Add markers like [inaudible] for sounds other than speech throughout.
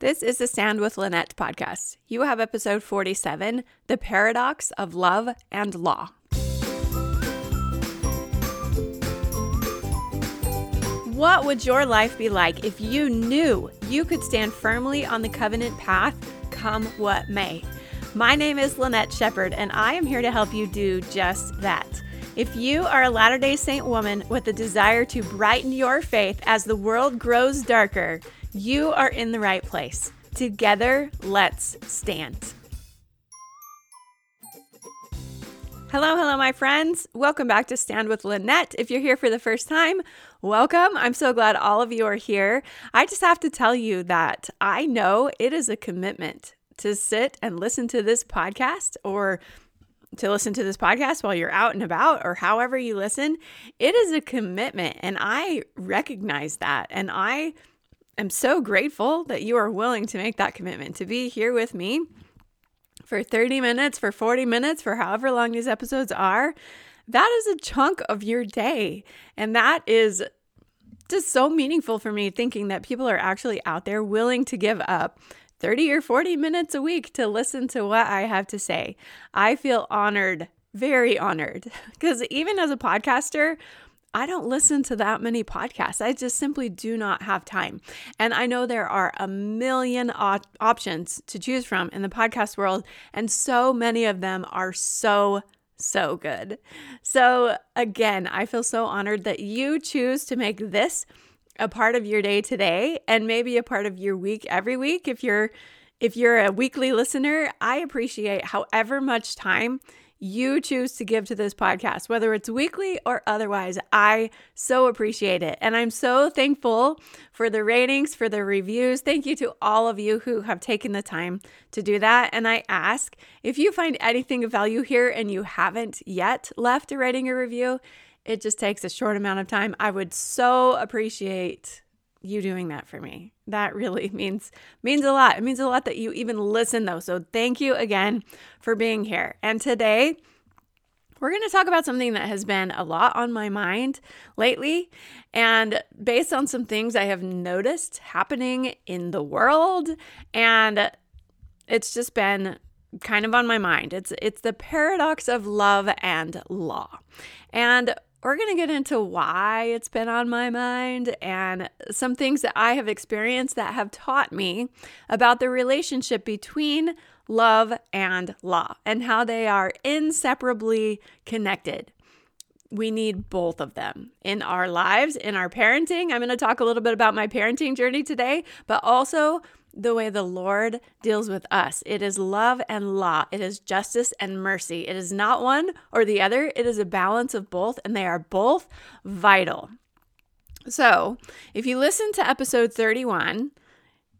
This is the Stand with Lynette podcast. You have episode 47 The Paradox of Love and Law. What would your life be like if you knew you could stand firmly on the covenant path, come what may? My name is Lynette Sheppard, and I am here to help you do just that. If you are a Latter day Saint woman with a desire to brighten your faith as the world grows darker, you are in the right place. Together, let's stand. Hello, hello, my friends. Welcome back to Stand with Lynette. If you're here for the first time, welcome. I'm so glad all of you are here. I just have to tell you that I know it is a commitment to sit and listen to this podcast or to listen to this podcast while you're out and about or however you listen. It is a commitment, and I recognize that. And I am so grateful that you are willing to make that commitment to be here with me for 30 minutes, for 40 minutes, for however long these episodes are. That is a chunk of your day. And that is just so meaningful for me thinking that people are actually out there willing to give up 30 or 40 minutes a week to listen to what I have to say. I feel honored, very honored, [laughs] because even as a podcaster, I don't listen to that many podcasts. I just simply do not have time. And I know there are a million op- options to choose from in the podcast world, and so many of them are so so good. So, again, I feel so honored that you choose to make this a part of your day today and maybe a part of your week every week if you're if you're a weekly listener, I appreciate however much time you choose to give to this podcast, whether it's weekly or otherwise. I so appreciate it. And I'm so thankful for the ratings, for the reviews. Thank you to all of you who have taken the time to do that. And I ask if you find anything of value here and you haven't yet left a rating or review, it just takes a short amount of time. I would so appreciate you doing that for me. That really [laughs] means means a lot. It means a lot that you even listen though. So thank you again for being here. And today we're going to talk about something that has been a lot on my mind lately and based on some things I have noticed happening in the world and it's just been kind of on my mind. It's it's the paradox of love and law. And we're going to get into why it's been on my mind and some things that I have experienced that have taught me about the relationship between love and law and how they are inseparably connected. We need both of them in our lives, in our parenting. I'm going to talk a little bit about my parenting journey today, but also the way the Lord deals with us. It is love and law, it is justice and mercy. It is not one or the other, it is a balance of both, and they are both vital. So, if you listen to episode 31,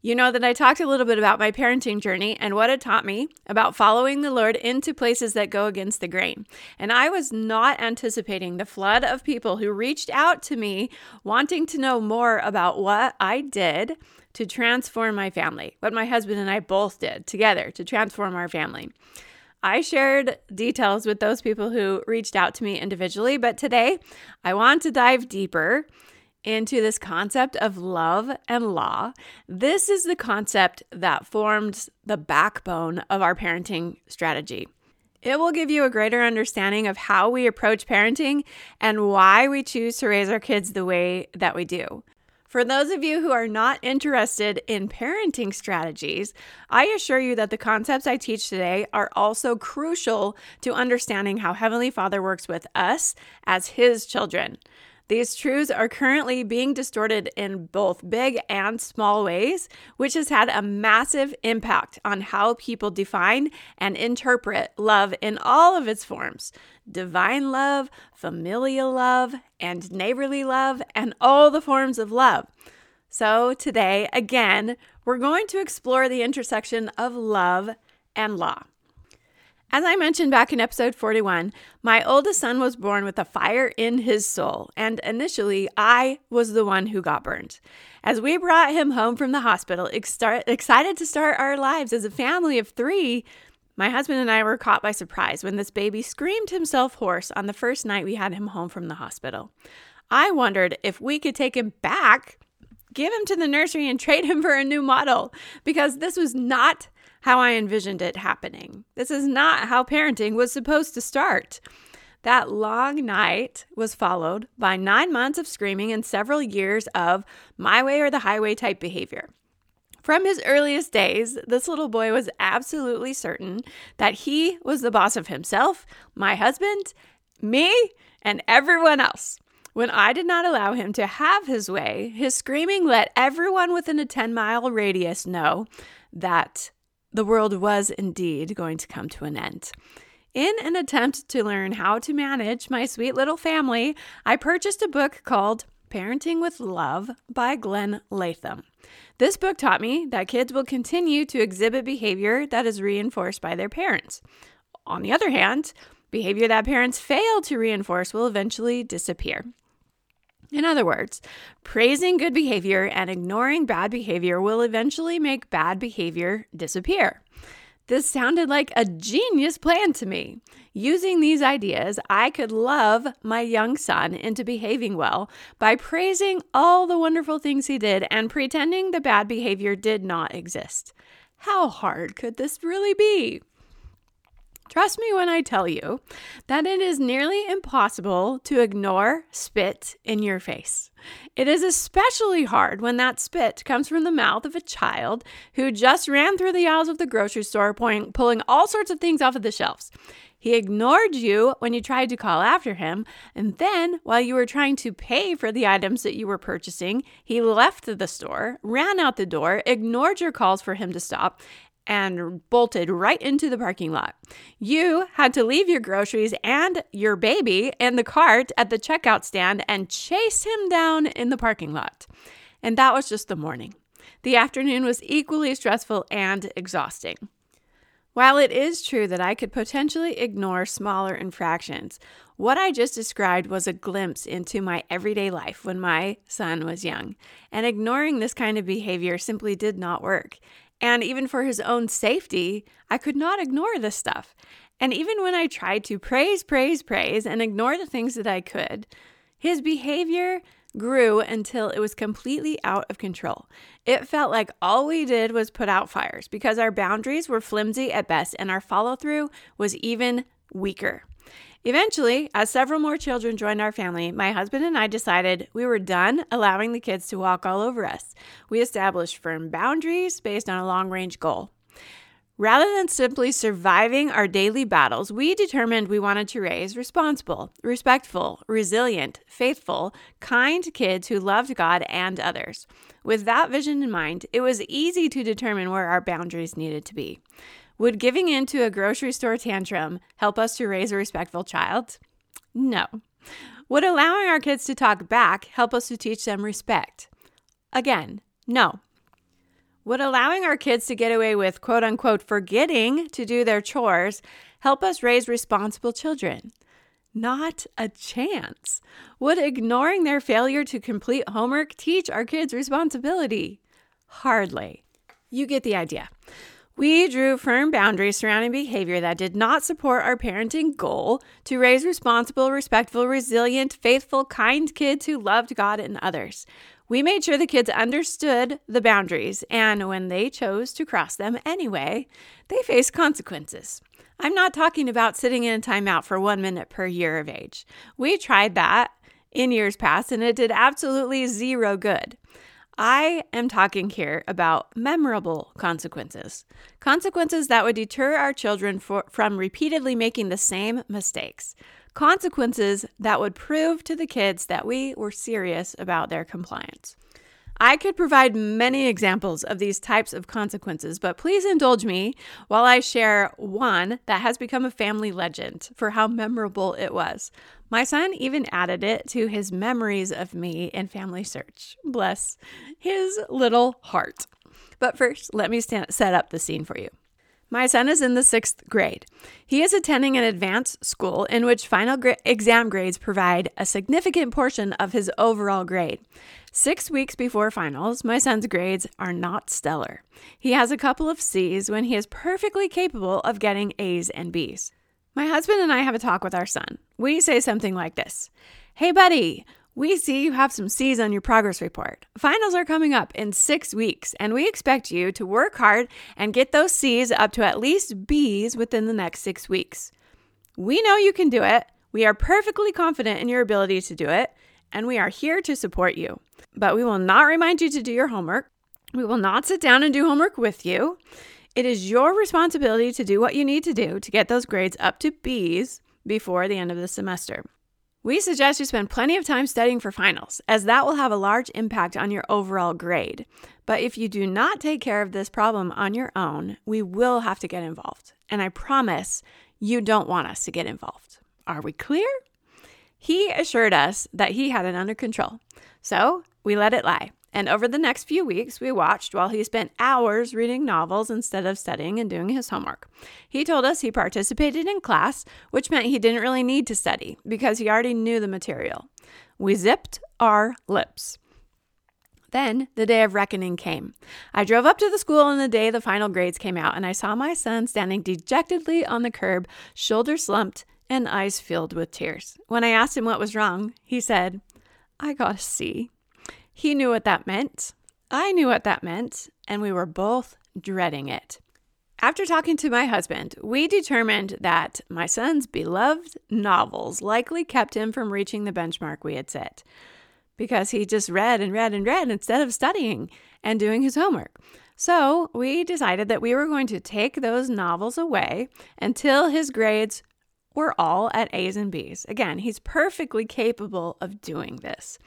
you know that I talked a little bit about my parenting journey and what it taught me about following the Lord into places that go against the grain. And I was not anticipating the flood of people who reached out to me wanting to know more about what I did to transform my family, what my husband and I both did together to transform our family. I shared details with those people who reached out to me individually, but today I want to dive deeper into this concept of love and law. This is the concept that forms the backbone of our parenting strategy. It will give you a greater understanding of how we approach parenting and why we choose to raise our kids the way that we do. For those of you who are not interested in parenting strategies, I assure you that the concepts I teach today are also crucial to understanding how Heavenly Father works with us as His children. These truths are currently being distorted in both big and small ways, which has had a massive impact on how people define and interpret love in all of its forms divine love, familial love, and neighborly love, and all the forms of love. So, today, again, we're going to explore the intersection of love and law. As I mentioned back in episode 41, my oldest son was born with a fire in his soul, and initially I was the one who got burned. As we brought him home from the hospital, excited to start our lives as a family of three, my husband and I were caught by surprise when this baby screamed himself hoarse on the first night we had him home from the hospital. I wondered if we could take him back give him to the nursery and trade him for a new model because this was not how I envisioned it happening. This is not how parenting was supposed to start. That long night was followed by nine months of screaming and several years of my way or the highway type behavior. From his earliest days, this little boy was absolutely certain that he was the boss of himself, my husband, me, and everyone else. When I did not allow him to have his way, his screaming let everyone within a 10 mile radius know that the world was indeed going to come to an end. In an attempt to learn how to manage my sweet little family, I purchased a book called Parenting with Love by Glenn Latham. This book taught me that kids will continue to exhibit behavior that is reinforced by their parents. On the other hand, behavior that parents fail to reinforce will eventually disappear. In other words, praising good behavior and ignoring bad behavior will eventually make bad behavior disappear. This sounded like a genius plan to me. Using these ideas, I could love my young son into behaving well by praising all the wonderful things he did and pretending the bad behavior did not exist. How hard could this really be? Trust me when I tell you that it is nearly impossible to ignore spit in your face. It is especially hard when that spit comes from the mouth of a child who just ran through the aisles of the grocery store, pulling all sorts of things off of the shelves. He ignored you when you tried to call after him, and then while you were trying to pay for the items that you were purchasing, he left the store, ran out the door, ignored your calls for him to stop, and bolted right into the parking lot. You had to leave your groceries and your baby in the cart at the checkout stand and chase him down in the parking lot. And that was just the morning. The afternoon was equally stressful and exhausting. While it is true that I could potentially ignore smaller infractions, what I just described was a glimpse into my everyday life when my son was young, and ignoring this kind of behavior simply did not work. And even for his own safety, I could not ignore this stuff. And even when I tried to praise, praise, praise, and ignore the things that I could, his behavior grew until it was completely out of control. It felt like all we did was put out fires because our boundaries were flimsy at best and our follow through was even weaker. Eventually, as several more children joined our family, my husband and I decided we were done allowing the kids to walk all over us. We established firm boundaries based on a long range goal. Rather than simply surviving our daily battles, we determined we wanted to raise responsible, respectful, resilient, faithful, kind kids who loved God and others. With that vision in mind, it was easy to determine where our boundaries needed to be. Would giving in to a grocery store tantrum help us to raise a respectful child? No. Would allowing our kids to talk back help us to teach them respect? Again, no. Would allowing our kids to get away with quote unquote forgetting to do their chores help us raise responsible children? Not a chance. Would ignoring their failure to complete homework teach our kids responsibility? Hardly. You get the idea. We drew firm boundaries surrounding behavior that did not support our parenting goal to raise responsible, respectful, resilient, faithful, kind kids who loved God and others. We made sure the kids understood the boundaries, and when they chose to cross them anyway, they faced consequences. I'm not talking about sitting in a timeout for one minute per year of age. We tried that in years past, and it did absolutely zero good. I am talking here about memorable consequences. Consequences that would deter our children for, from repeatedly making the same mistakes. Consequences that would prove to the kids that we were serious about their compliance. I could provide many examples of these types of consequences, but please indulge me while I share one that has become a family legend for how memorable it was. My son even added it to his memories of me in Family Search. Bless his little heart. But first, let me stand, set up the scene for you. My son is in the sixth grade. He is attending an advanced school in which final gra- exam grades provide a significant portion of his overall grade. Six weeks before finals, my son's grades are not stellar. He has a couple of C's when he is perfectly capable of getting A's and B's. My husband and I have a talk with our son. We say something like this Hey, buddy, We see you have some C's on your progress report. Finals are coming up in six weeks, and we expect you to work hard and get those C's up to at least B's within the next six weeks. We know you can do it. We are perfectly confident in your ability to do it, and we are here to support you. But we will not remind you to do your homework. We will not sit down and do homework with you. It is your responsibility to do what you need to do to get those grades up to B's before the end of the semester. We suggest you spend plenty of time studying for finals, as that will have a large impact on your overall grade. But if you do not take care of this problem on your own, we will have to get involved. And I promise you don't want us to get involved. Are we clear? He assured us that he had it under control. So we let it lie. And over the next few weeks, we watched while he spent hours reading novels instead of studying and doing his homework. He told us he participated in class, which meant he didn't really need to study because he already knew the material. We zipped our lips. Then the day of reckoning came. I drove up to the school on the day the final grades came out, and I saw my son standing dejectedly on the curb, shoulders slumped and eyes filled with tears. When I asked him what was wrong, he said, I got a C. He knew what that meant. I knew what that meant, and we were both dreading it. After talking to my husband, we determined that my son's beloved novels likely kept him from reaching the benchmark we had set because he just read and read and read instead of studying and doing his homework. So we decided that we were going to take those novels away until his grades were all at A's and B's. Again, he's perfectly capable of doing this.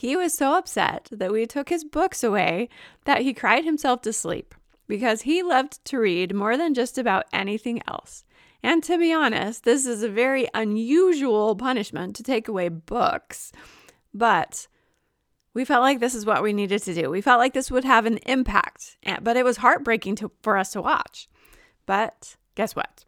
He was so upset that we took his books away that he cried himself to sleep because he loved to read more than just about anything else. And to be honest, this is a very unusual punishment to take away books. But we felt like this is what we needed to do. We felt like this would have an impact, but it was heartbreaking to, for us to watch. But guess what?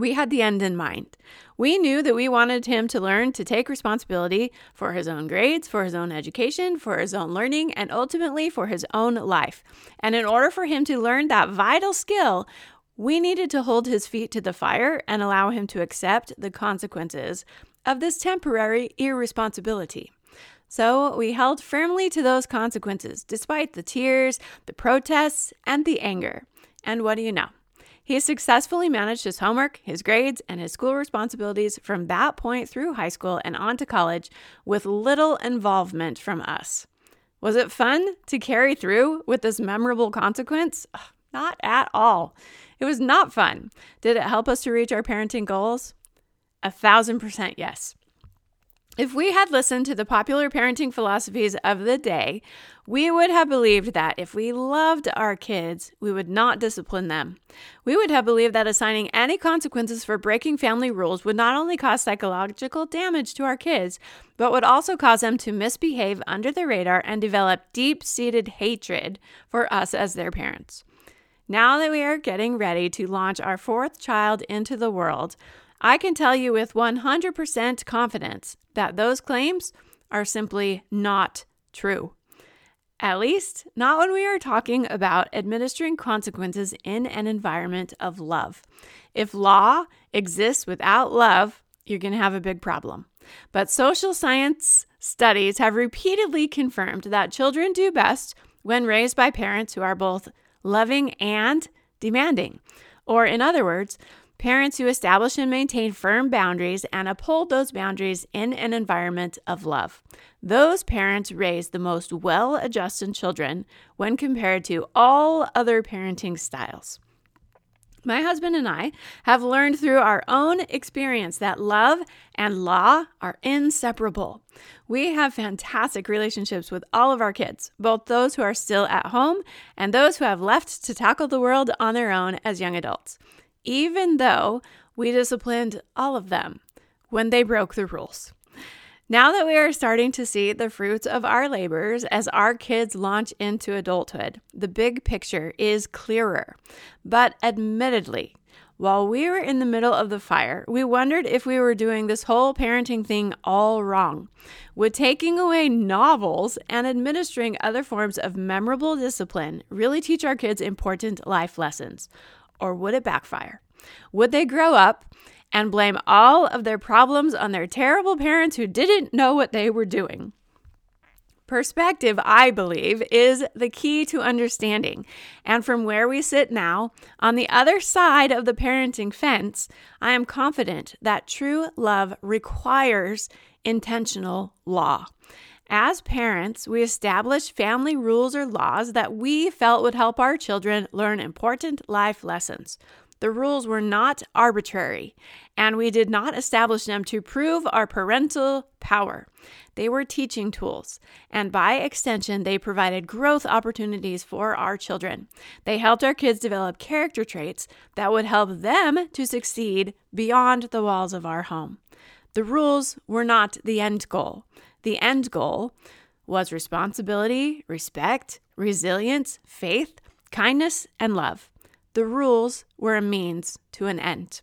We had the end in mind. We knew that we wanted him to learn to take responsibility for his own grades, for his own education, for his own learning, and ultimately for his own life. And in order for him to learn that vital skill, we needed to hold his feet to the fire and allow him to accept the consequences of this temporary irresponsibility. So we held firmly to those consequences, despite the tears, the protests, and the anger. And what do you know? He successfully managed his homework, his grades, and his school responsibilities from that point through high school and on to college with little involvement from us. Was it fun to carry through with this memorable consequence? Not at all. It was not fun. Did it help us to reach our parenting goals? A thousand percent yes. If we had listened to the popular parenting philosophies of the day, we would have believed that if we loved our kids, we would not discipline them. We would have believed that assigning any consequences for breaking family rules would not only cause psychological damage to our kids, but would also cause them to misbehave under the radar and develop deep seated hatred for us as their parents. Now that we are getting ready to launch our fourth child into the world, I can tell you with 100% confidence that those claims are simply not true. At least, not when we are talking about administering consequences in an environment of love. If law exists without love, you're going to have a big problem. But social science studies have repeatedly confirmed that children do best when raised by parents who are both loving and demanding. Or, in other words, Parents who establish and maintain firm boundaries and uphold those boundaries in an environment of love. Those parents raise the most well adjusted children when compared to all other parenting styles. My husband and I have learned through our own experience that love and law are inseparable. We have fantastic relationships with all of our kids, both those who are still at home and those who have left to tackle the world on their own as young adults even though we disciplined all of them when they broke the rules. Now that we are starting to see the fruits of our labors as our kids launch into adulthood, the big picture is clearer. But admittedly, while we were in the middle of the fire, we wondered if we were doing this whole parenting thing all wrong. Would taking away novels and administering other forms of memorable discipline really teach our kids important life lessons? Or would it backfire? Would they grow up and blame all of their problems on their terrible parents who didn't know what they were doing. Perspective, I believe, is the key to understanding. And from where we sit now, on the other side of the parenting fence, I am confident that true love requires intentional law. As parents, we established family rules or laws that we felt would help our children learn important life lessons. The rules were not arbitrary, and we did not establish them to prove our parental power. They were teaching tools, and by extension, they provided growth opportunities for our children. They helped our kids develop character traits that would help them to succeed beyond the walls of our home. The rules were not the end goal. The end goal was responsibility, respect, resilience, faith, kindness, and love. The rules were a means to an end.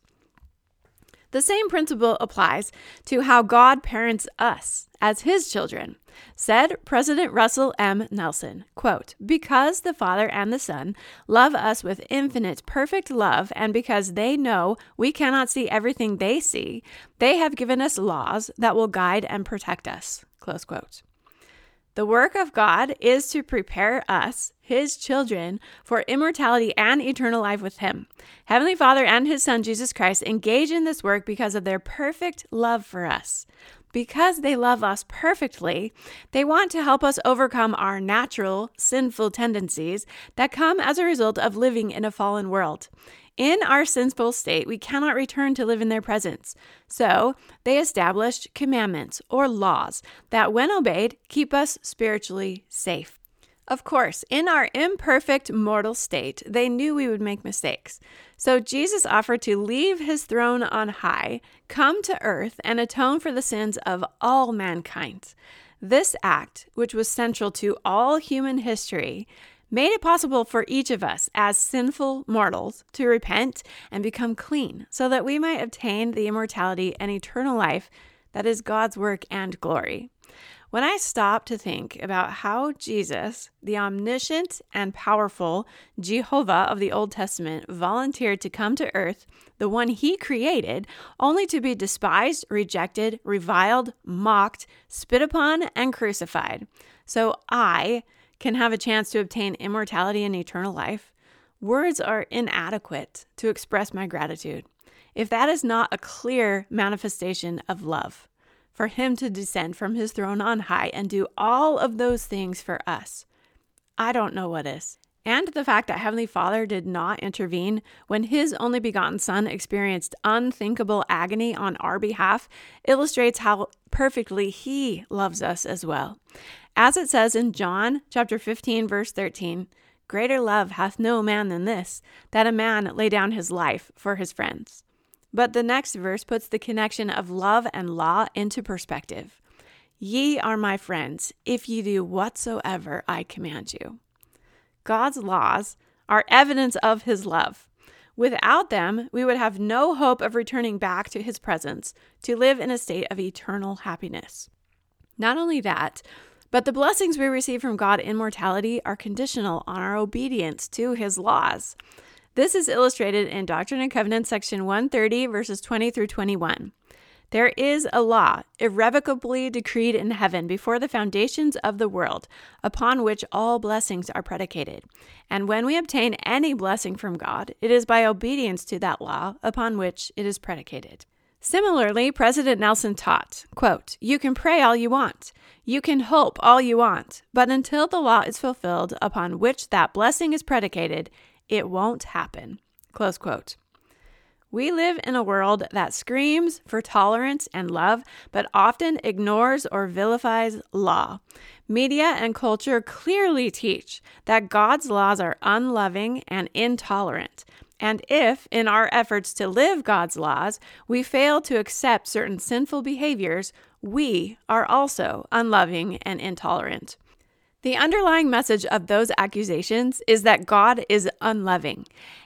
The same principle applies to how God parents us as his children. Said President Russell M. Nelson, quote, "Because the Father and the Son love us with infinite perfect love and because they know we cannot see everything they see, they have given us laws that will guide and protect us." Close quote. The work of God is to prepare us, his children, for immortality and eternal life with him. Heavenly Father and his Son, Jesus Christ, engage in this work because of their perfect love for us. Because they love us perfectly, they want to help us overcome our natural, sinful tendencies that come as a result of living in a fallen world. In our sinful state, we cannot return to live in their presence. So they established commandments or laws that, when obeyed, keep us spiritually safe. Of course, in our imperfect mortal state, they knew we would make mistakes. So Jesus offered to leave his throne on high, come to earth, and atone for the sins of all mankind. This act, which was central to all human history, made it possible for each of us as sinful mortals to repent and become clean so that we might obtain the immortality and eternal life that is God's work and glory. When I stop to think about how Jesus, the omniscient and powerful Jehovah of the Old Testament, volunteered to come to earth, the one he created, only to be despised, rejected, reviled, mocked, spit upon, and crucified. So I, can have a chance to obtain immortality and eternal life, words are inadequate to express my gratitude. If that is not a clear manifestation of love, for Him to descend from His throne on high and do all of those things for us, I don't know what is. And the fact that Heavenly Father did not intervene when His only begotten Son experienced unthinkable agony on our behalf illustrates how perfectly He loves us as well. As it says in John chapter 15 verse 13, greater love hath no man than this, that a man lay down his life for his friends. But the next verse puts the connection of love and law into perspective. Ye are my friends, if ye do whatsoever I command you. God's laws are evidence of his love. Without them, we would have no hope of returning back to his presence to live in a state of eternal happiness. Not only that, but the blessings we receive from God in mortality are conditional on our obedience to his laws. This is illustrated in Doctrine and Covenants, section 130, verses 20 through 21. There is a law irrevocably decreed in heaven before the foundations of the world, upon which all blessings are predicated. And when we obtain any blessing from God, it is by obedience to that law upon which it is predicated. Similarly, President Nelson taught, quote, You can pray all you want. You can hope all you want. But until the law is fulfilled upon which that blessing is predicated, it won't happen. Close quote. We live in a world that screams for tolerance and love, but often ignores or vilifies law. Media and culture clearly teach that God's laws are unloving and intolerant. And if, in our efforts to live God's laws, we fail to accept certain sinful behaviors, we are also unloving and intolerant. The underlying message of those accusations is that God is unloving,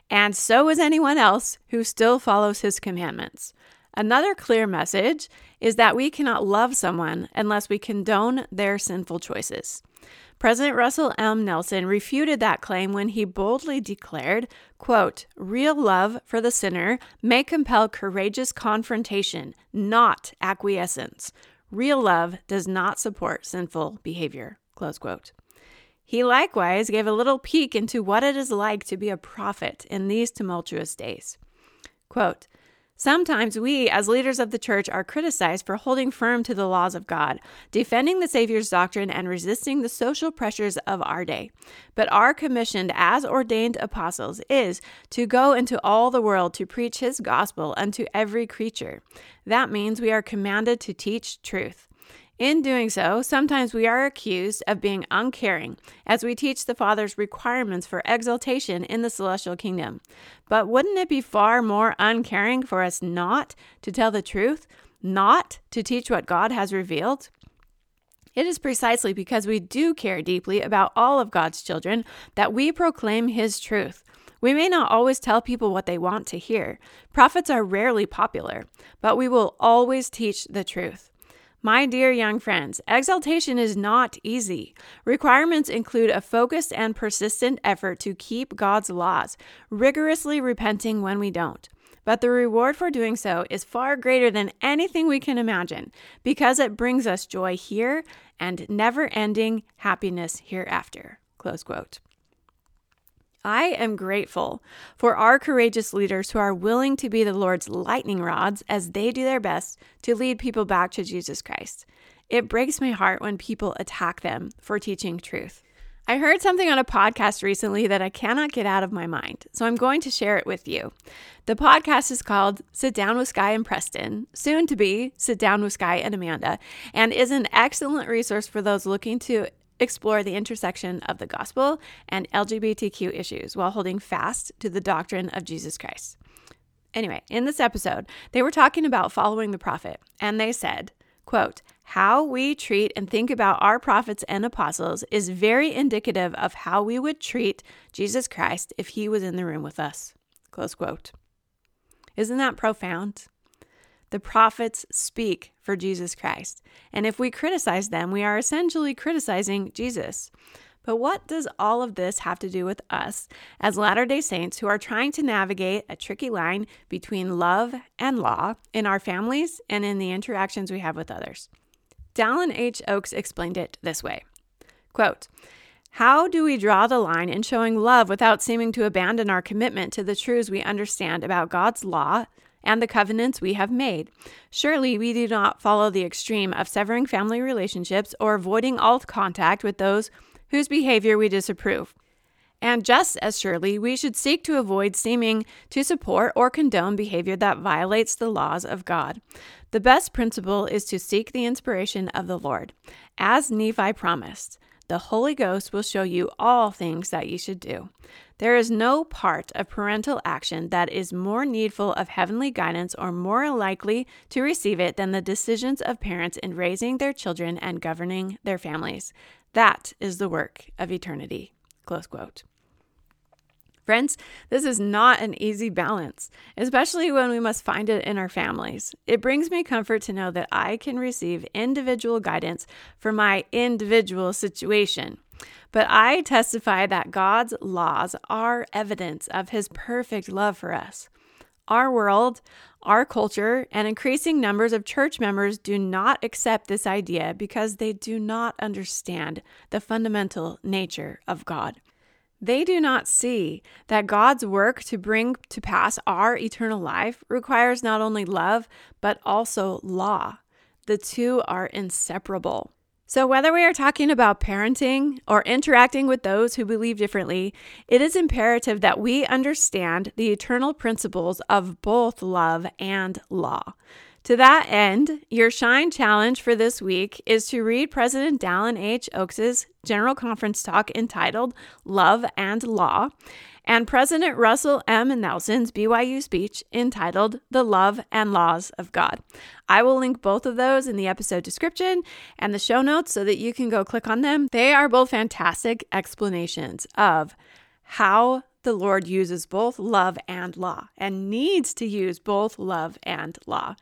and so is anyone else who still follows his commandments. Another clear message is that we cannot love someone unless we condone their sinful choices. President Russell M. Nelson refuted that claim when he boldly declared, quote, "Real love for the sinner may compel courageous confrontation, not acquiescence. Real love does not support sinful behavior." Close quote. He likewise gave a little peek into what it is like to be a prophet in these tumultuous days. Quote, Sometimes we, as leaders of the church, are criticized for holding firm to the laws of God, defending the Savior's doctrine, and resisting the social pressures of our day. But our commissioned as ordained apostles is to go into all the world to preach His gospel unto every creature. That means we are commanded to teach truth. In doing so, sometimes we are accused of being uncaring as we teach the Father's requirements for exaltation in the celestial kingdom. But wouldn't it be far more uncaring for us not to tell the truth, not to teach what God has revealed? It is precisely because we do care deeply about all of God's children that we proclaim His truth. We may not always tell people what they want to hear. Prophets are rarely popular, but we will always teach the truth. My dear young friends, exaltation is not easy. Requirements include a focused and persistent effort to keep God's laws, rigorously repenting when we don't. But the reward for doing so is far greater than anything we can imagine because it brings us joy here and never ending happiness hereafter. Close quote. I am grateful for our courageous leaders who are willing to be the Lord's lightning rods as they do their best to lead people back to Jesus Christ. It breaks my heart when people attack them for teaching truth. I heard something on a podcast recently that I cannot get out of my mind, so I'm going to share it with you. The podcast is called Sit Down with Sky and Preston, soon to be Sit Down with Sky and Amanda, and is an excellent resource for those looking to explore the intersection of the gospel and LGBTQ issues while holding fast to the doctrine of Jesus Christ. Anyway, in this episode, they were talking about following the prophet, and they said, quote, how we treat and think about our prophets and apostles is very indicative of how we would treat Jesus Christ if he was in the room with us. Close quote. Isn't that profound? The prophets speak for Jesus Christ. And if we criticize them, we are essentially criticizing Jesus. But what does all of this have to do with us as Latter day Saints who are trying to navigate a tricky line between love and law in our families and in the interactions we have with others? Dallin H. Oaks explained it this way Quote, how do we draw the line in showing love without seeming to abandon our commitment to the truths we understand about God's law and the covenants we have made. Surely we do not follow the extreme of severing family relationships or avoiding all contact with those whose behavior we disapprove. And just as surely, we should seek to avoid seeming to support or condone behavior that violates the laws of God. The best principle is to seek the inspiration of the Lord. As Nephi promised, the Holy Ghost will show you all things that you should do. There is no part of parental action that is more needful of heavenly guidance or more likely to receive it than the decisions of parents in raising their children and governing their families. That is the work of eternity. Close quote. Friends, this is not an easy balance, especially when we must find it in our families. It brings me comfort to know that I can receive individual guidance for my individual situation. But I testify that God's laws are evidence of his perfect love for us. Our world, our culture, and increasing numbers of church members do not accept this idea because they do not understand the fundamental nature of God. They do not see that God's work to bring to pass our eternal life requires not only love, but also law. The two are inseparable. So, whether we are talking about parenting or interacting with those who believe differently, it is imperative that we understand the eternal principles of both love and law. To that end, your Shine Challenge for this week is to read President Dallin H. Oaks's General Conference talk entitled Love and Law and President Russell M. Nelson's BYU speech entitled The Love and Laws of God. I will link both of those in the episode description and the show notes so that you can go click on them. They are both fantastic explanations of how the Lord uses both love and law and needs to use both love and law.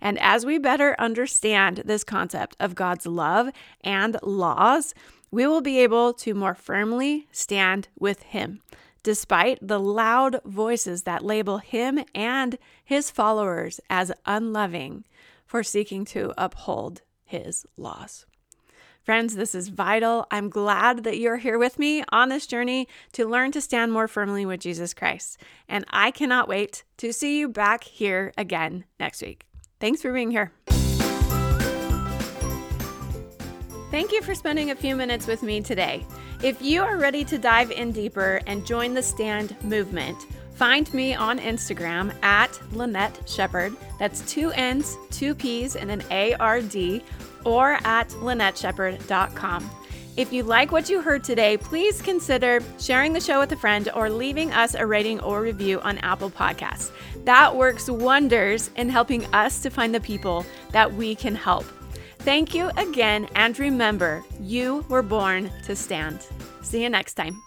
And as we better understand this concept of God's love and laws, we will be able to more firmly stand with Him, despite the loud voices that label Him and His followers as unloving for seeking to uphold His laws. Friends, this is vital. I'm glad that you're here with me on this journey to learn to stand more firmly with Jesus Christ. And I cannot wait to see you back here again next week. Thanks for being here. Thank you for spending a few minutes with me today. If you are ready to dive in deeper and join the Stand movement, find me on Instagram at Lynette Sheppard. That's two N's, two P's, and an A R D or at LynetteSheppard.com. If you like what you heard today, please consider sharing the show with a friend or leaving us a rating or review on Apple Podcasts. That works wonders in helping us to find the people that we can help. Thank you again, and remember, you were born to stand. See you next time.